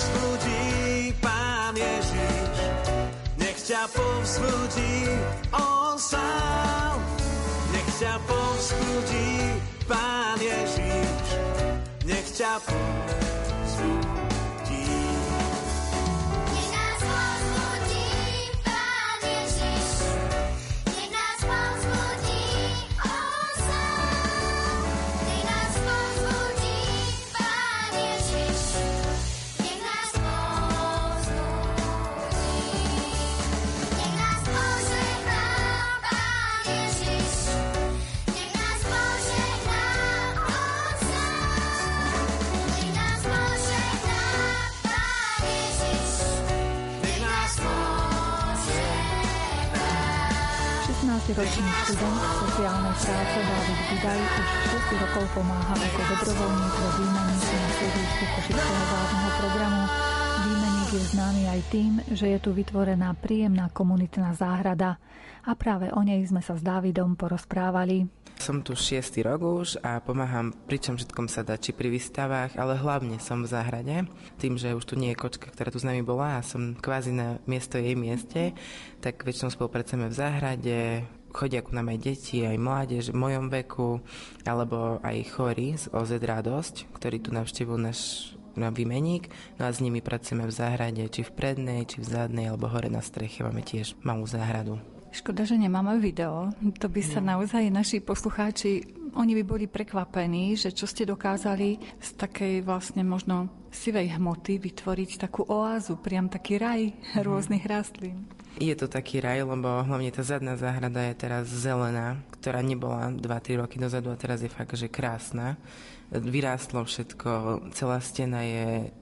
Povzbudí Pán Ježiš, nech ťa povzbudí On sám. Nech ťa povzbudí Pán Ježiš, nech ťa povzbudí. Ročný študent sociálnej práce Dávid Vidaj už 6 rokov pomáha ako dobrovoľník vo výmenici na sídlisku Košického vážneho programu. Výmeník je známy aj tým, že je tu vytvorená príjemná komunitná záhrada a práve o nej sme sa s Dávidom porozprávali. Som tu šiestý rok už a pomáham pričom všetkom sa dá, či pri výstavách, ale hlavne som v záhrade. Tým, že už tu nie je kočka, ktorá tu s nami bola a som kvázi na miesto jej mieste, tak väčšinou spolupracujeme v záhrade, chodia ku nám aj deti, aj mládež v mojom veku, alebo aj chorí z OZ Radosť, ktorí tu navštevujú náš na výmeník, no a s nimi pracujeme v záhrade, či v prednej, či v zadnej, alebo hore na streche máme tiež malú záhradu. Škoda, že nemáme video. To by sa no. naozaj naši poslucháči, oni by boli prekvapení, že čo ste dokázali z takej vlastne možno sivej hmoty vytvoriť takú oázu, priam taký raj mm. rôznych rastlín. Je to taký raj, lebo hlavne tá zadná záhrada je teraz zelená, ktorá nebola 2-3 roky dozadu a teraz je fakt, že krásna. Vyrástlo všetko, celá stena je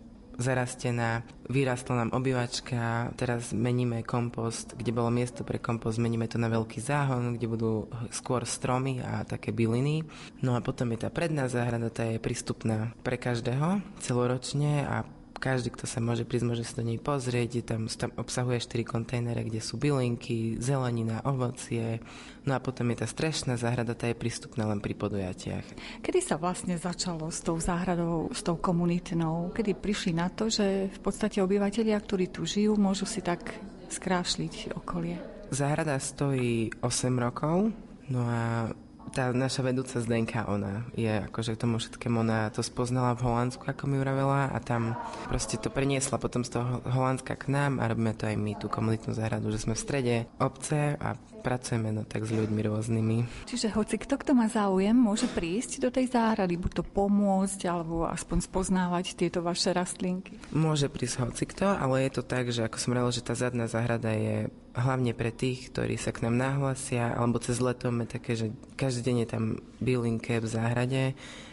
zarastená, vyrastla nám obývačka, teraz meníme kompost, kde bolo miesto pre kompost, meníme to na veľký záhon, kde budú skôr stromy a také byliny. No a potom je tá predná záhrada, tá je prístupná pre každého celoročne a každý, kto sa môže prísť, môže sa do nej pozrieť. Je tam, tam obsahuje 4 kontajnere, kde sú bylinky, zelenina, ovocie. No a potom je tá strešná záhrada, tá je prístupná len pri podujatiach. Kedy sa vlastne začalo s tou záhradou, s tou komunitnou? Kedy prišli na to, že v podstate obyvateľia, ktorí tu žijú, môžu si tak skrášliť okolie? Záhrada stojí 8 rokov, no a tá naša vedúca Zdenka, ona je akože k tomu všetkému, ona to spoznala v Holandsku, ako mi uravela a tam proste to preniesla potom z toho Holandska k nám a robíme to aj my, tú komunitnú záhradu, že sme v strede obce a pracujeme no tak s ľuďmi rôznymi. Čiže hoci kto, kto má záujem, môže prísť do tej záhrady, buď to pomôcť, alebo aspoň spoznávať tieto vaše rastlinky? Môže prísť hoci kto, ale je to tak, že ako som hovorila, že tá zadná záhrada je hlavne pre tých, ktorí sa k nám nahlasia, alebo cez leto máme také, že každý deň je tam bylinke v záhrade,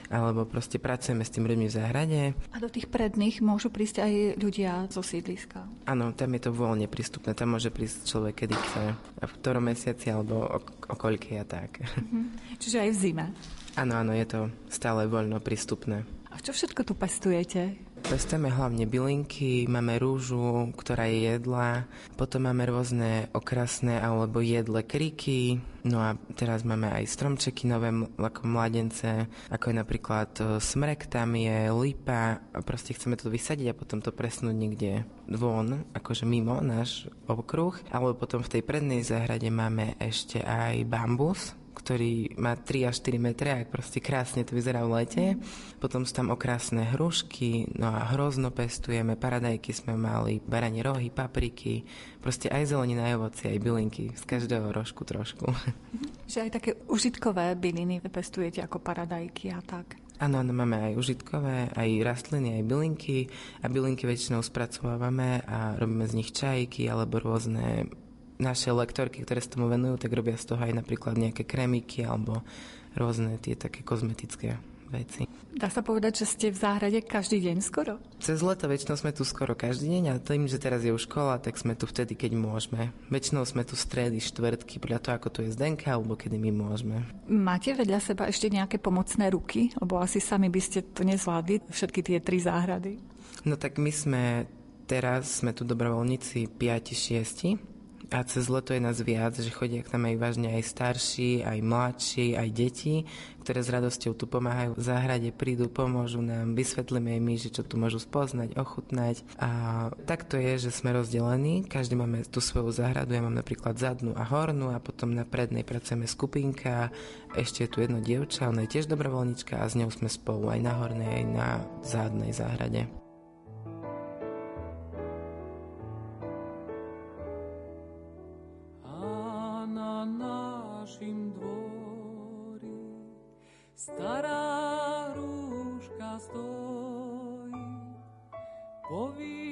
alebo proste pracujeme s tým ľuďmi v záhrade. A do tých predných môžu prísť aj ľudia zo sídliska? Áno, tam je to voľne prístupné, tam môže prísť človek kedy chce, v ktorom mesiaci alebo o, o a tak. Mm-hmm. Čiže aj v zime? Áno, áno, je to stále voľno prístupné. A čo všetko tu pestujete? Pestujeme hlavne bylinky, máme rúžu, ktorá je jedla, potom máme rôzne okrasné alebo jedle kriky, no a teraz máme aj stromčeky nové ako mladence, ako je napríklad e, smrek tam je, lipa, a proste chceme to vysadiť a potom to presnúť niekde von, akože mimo náš okruh, alebo potom v tej prednej záhrade máme ešte aj bambus, ktorý má 3 až 4 metre a proste krásne to vyzerá v lete. Potom sú tam okrásne hrušky, no a hrozno pestujeme, paradajky sme mali, baranie rohy, papriky, proste aj zelenina, aj ovoci, aj bylinky, z každého rožku trošku. Že aj také užitkové byliny pestujete ako paradajky a tak? Áno, áno, máme aj užitkové, aj rastliny, aj bylinky a bylinky väčšinou spracovávame a robíme z nich čajky alebo rôzne naše lektorky, ktoré sa tomu venujú, tak robia z toho aj napríklad nejaké kremiky alebo rôzne tie také kozmetické veci. Dá sa povedať, že ste v záhrade každý deň skoro? Cez leto väčšinou sme tu skoro každý deň a tým, že teraz je už škola, tak sme tu vtedy, keď môžeme. Väčšinou sme tu stredy, štvrtky, podľa toho, ako tu je Zdenka, alebo kedy my môžeme. Máte vedľa seba ešte nejaké pomocné ruky? Lebo asi sami by ste to nezvládli, všetky tie tri záhrady. No tak my sme teraz, sme tu dobrovoľníci 5-6 a cez leto je nás viac, že chodia k nám aj vážne aj starší, aj mladší, aj deti, ktoré s radosťou tu pomáhajú v záhrade, prídu, pomôžu nám, vysvetlíme im, že čo tu môžu spoznať, ochutnať. A tak to je, že sme rozdelení, každý máme tú svoju záhradu, ja mám napríklad zadnú a hornú a potom na prednej pracujeme skupinka, ešte je tu jedno dievča, ona je tiež dobrovoľnička a s ňou sme spolu aj na hornej, aj na zadnej záhrade. Stará rúška stojí, povíče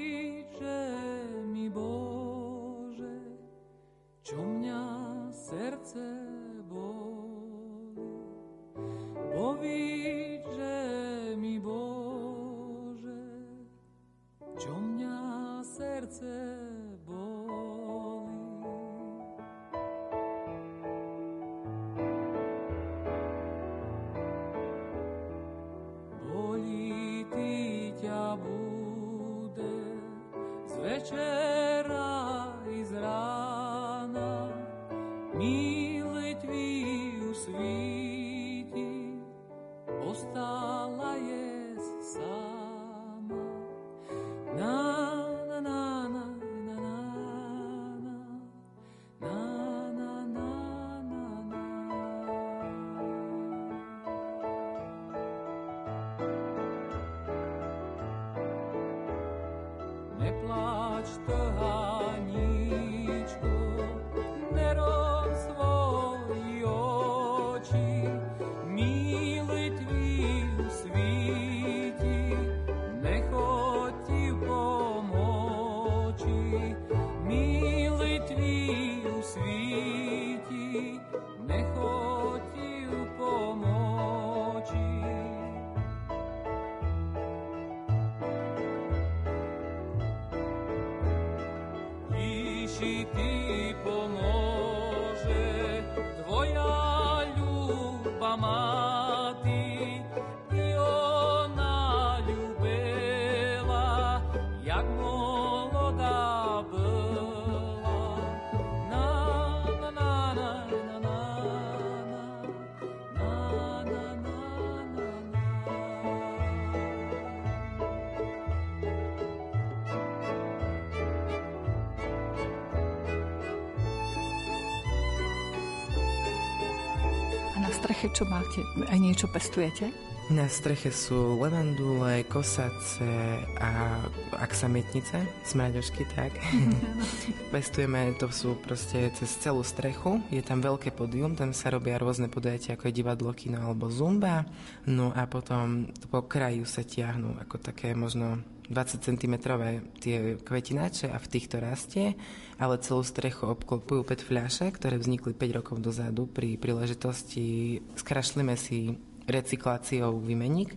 streche čo máte? Aj niečo pestujete? Na streche sú levandule, kosace a aksametnice, smraďošky, tak. *laughs* Pestujeme, to sú proste cez celú strechu, je tam veľké podium, tam sa robia rôzne podujatia, ako je divadlo, kino alebo zumba. No a potom po kraju sa tiahnu ako také možno 20 cm tie kvetináče a v týchto rastie, ale celú strechu obklopujú 5 fľaše, ktoré vznikli 5 rokov dozadu pri príležitosti. Skrašlíme si recykláciou výmenník,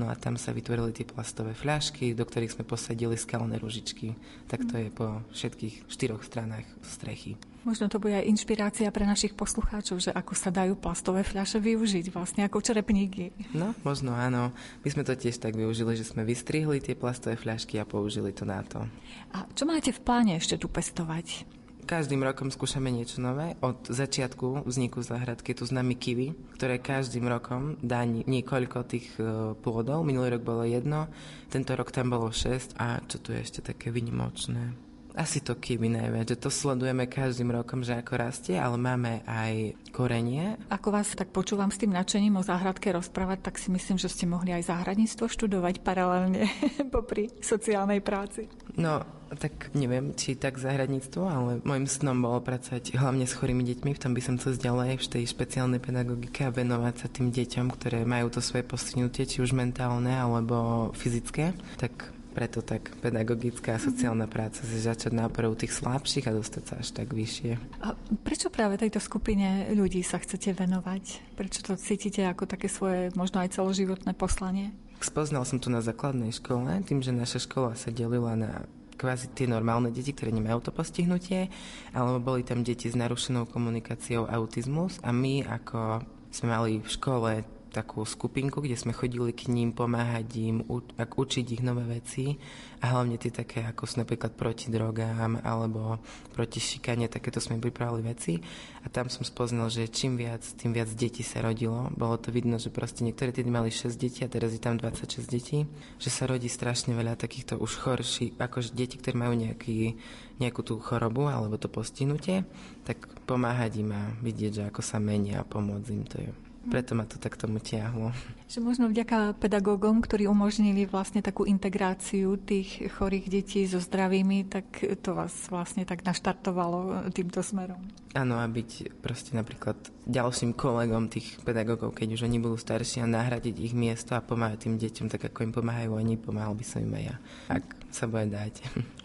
no a tam sa vytvorili tie plastové fľašky, do ktorých sme posadili skalné ružičky. Tak to je po všetkých štyroch stranách strechy. Možno to bude aj inšpirácia pre našich poslucháčov, že ako sa dajú plastové fľaše využiť, vlastne ako črepníky. No, možno áno. My sme to tiež tak využili, že sme vystrihli tie plastové fľašky a použili to na to. A čo máte v pláne ešte tu pestovať? Každým rokom skúšame niečo nové. Od začiatku vzniku záhradky tu s nami kiwi, ktoré každým rokom dá niekoľko tých e, plodov. Minulý rok bolo jedno, tento rok tam bolo šesť a čo tu je ešte také vynimočné? Asi to kiwi najviac, že to sledujeme každým rokom, že ako rastie, ale máme aj korenie. Ako vás tak počúvam s tým nadšením o záhradke rozprávať, tak si myslím, že ste mohli aj záhradníctvo študovať paralelne *laughs* popri sociálnej práci. No, tak neviem, či tak záhradníctvo, ale môjim snom bolo pracovať hlavne s chorými deťmi, v tom by som chcel ďalej v tej špeciálnej pedagogike a venovať sa tým deťom, ktoré majú to svoje postihnutie, či už mentálne alebo fyzické. Tak preto tak pedagogická a sociálna práca si začať náporou tých slabších a dostať sa až tak vyššie. A prečo práve tejto skupine ľudí sa chcete venovať? Prečo to cítite ako také svoje možno aj celoživotné poslanie? Spoznal som to na základnej škole, tým, že naša škola sa delila na kvázi tie normálne deti, ktoré nemajú to postihnutie, alebo boli tam deti s narušenou komunikáciou autizmus a my ako sme mali v škole takú skupinku, kde sme chodili k ním, pomáhať im, u, učiť ich nové veci a hlavne tie také, ako sú napríklad proti drogám alebo proti šikane, takéto sme pripravili veci a tam som spoznal, že čím viac, tým viac detí sa rodilo. Bolo to vidno, že proste niektoré tie mali 6 detí a teraz je tam 26 detí, že sa rodí strašne veľa takýchto už chorší, akože deti, ktoré majú nejaký, nejakú tú chorobu alebo to postihnutie, tak pomáhať im a vidieť, že ako sa menia a pomôcť im to je preto ma to tak tomu tiahlo. Že možno vďaka pedagógom, ktorí umožnili vlastne takú integráciu tých chorých detí so zdravými, tak to vás vlastne tak naštartovalo týmto smerom. Áno, a byť proste napríklad ďalším kolegom tých pedagógov, keď už oni budú starší a nahradiť ich miesto a pomáhať tým deťom tak, ako im pomáhajú oni, pomáhal by som im aj ja, ak sa bude dať.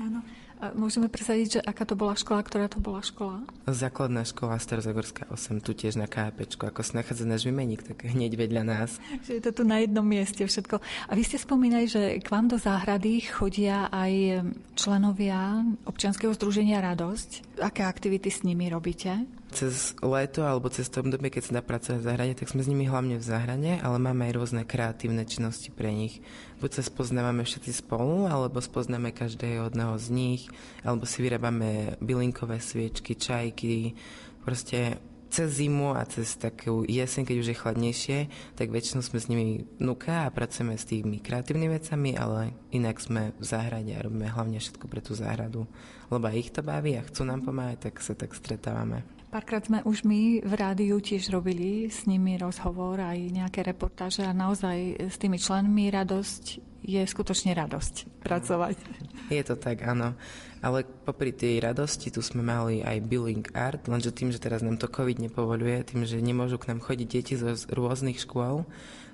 Áno. A môžeme presadiť, že aká to bola škola, ktorá to bola škola? Základná škola Starozagorská 8, tu tiež na KP, ako sa nachádza náš vymeník, tak hneď vedľa nás. Že je to tu na jednom mieste všetko. A vy ste spomínali, že k vám do záhrady chodia aj členovia občianskeho združenia Radosť. Aké aktivity s nimi robíte? Cez leto alebo cez to obdobie, keď sa dá pracovať v záhrade, tak sme s nimi hlavne v záhrade, ale máme aj rôzne kreatívne činnosti pre nich. Buď sa spoznávame všetci spolu, alebo spoznáme každého jedného z nich, alebo si vyrábame bylinkové sviečky, čajky, proste cez zimu a cez takú jeseň, keď už je chladnejšie, tak väčšinou sme s nimi nuka a pracujeme s tými kreatívnymi vecami, ale inak sme v záhrade a robíme hlavne všetko pre tú záhradu. Lebo ich to baví a chcú nám pomáhať, tak sa tak stretávame. Párkrát sme už my v rádiu tiež robili s nimi rozhovor aj nejaké reportáže a naozaj s tými členmi radosť je skutočne radosť pracovať. Je to tak, áno. Ale popri tej radosti tu sme mali aj billing art, lenže tým, že teraz nám to COVID nepovoluje, tým, že nemôžu k nám chodiť deti zo rôznych škôl,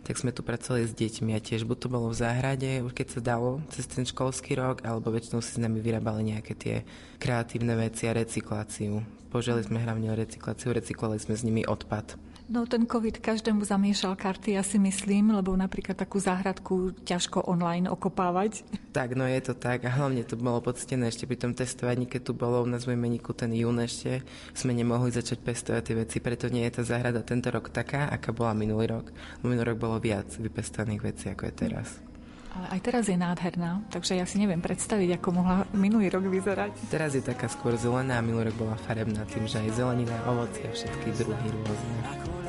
tak sme tu pracovali s deťmi a tiež buď to bolo v záhrade, už keď sa dalo cez ten školský rok, alebo väčšinou si s nami vyrábali nejaké tie kreatívne veci a recykláciu. Požiali sme hlavne o recykláciu, recyklovali sme s nimi odpad. No ten COVID každému zamiešal karty, ja si myslím, lebo napríklad takú záhradku ťažko online okopávať. Tak, no je to tak a hlavne to bolo poctené ešte pri tom testovaní, keď tu bolo u nás v meníku ten jún ešte, sme nemohli začať pestovať tie veci, preto nie je tá záhrada tento rok taká, aká bola minulý rok. Minulý rok bolo viac vypestovaných vecí, ako je teraz. Ale aj teraz je nádherná, takže ja si neviem predstaviť, ako mohla minulý rok vyzerať. Teraz je taká skôr zelená a minulý rok bola farebná tým, že aj zelenina, ovoci a všetky druhy rôzne.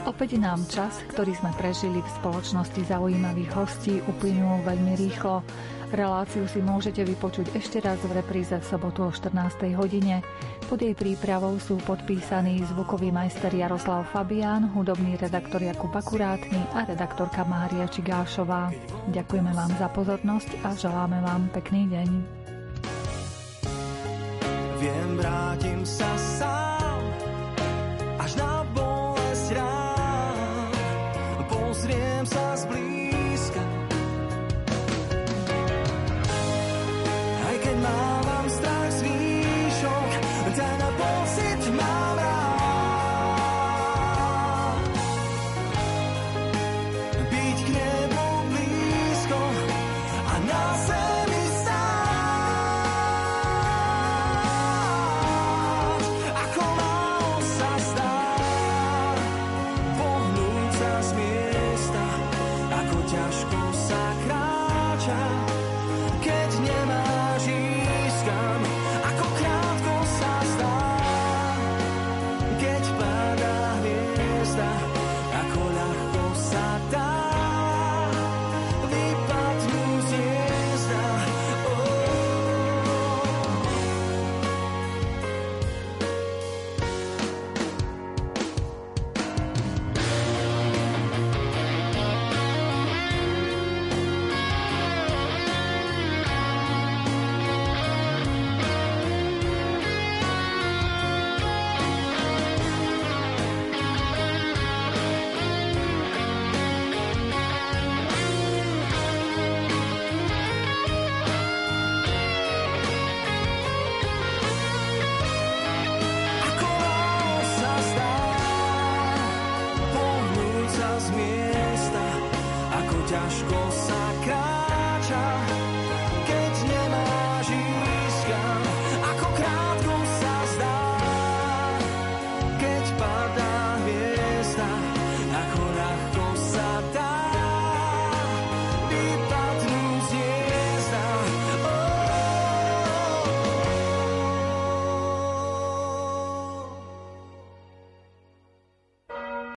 Opäť nám čas, ktorý sme prežili v spoločnosti zaujímavých hostí, uplynul veľmi rýchlo. Reláciu si môžete vypočuť ešte raz v repríze v sobotu o 14. hodine. Pod jej prípravou sú podpísaní zvukový majster Jaroslav Fabián, hudobný redaktor Jakub Akurátny a redaktorka Mária Čigášová. Ďakujeme vám za pozornosť a želáme vám pekný deň. Viem, vrátim sa sám, až na bolesť rám. Pozriem sa zblízka.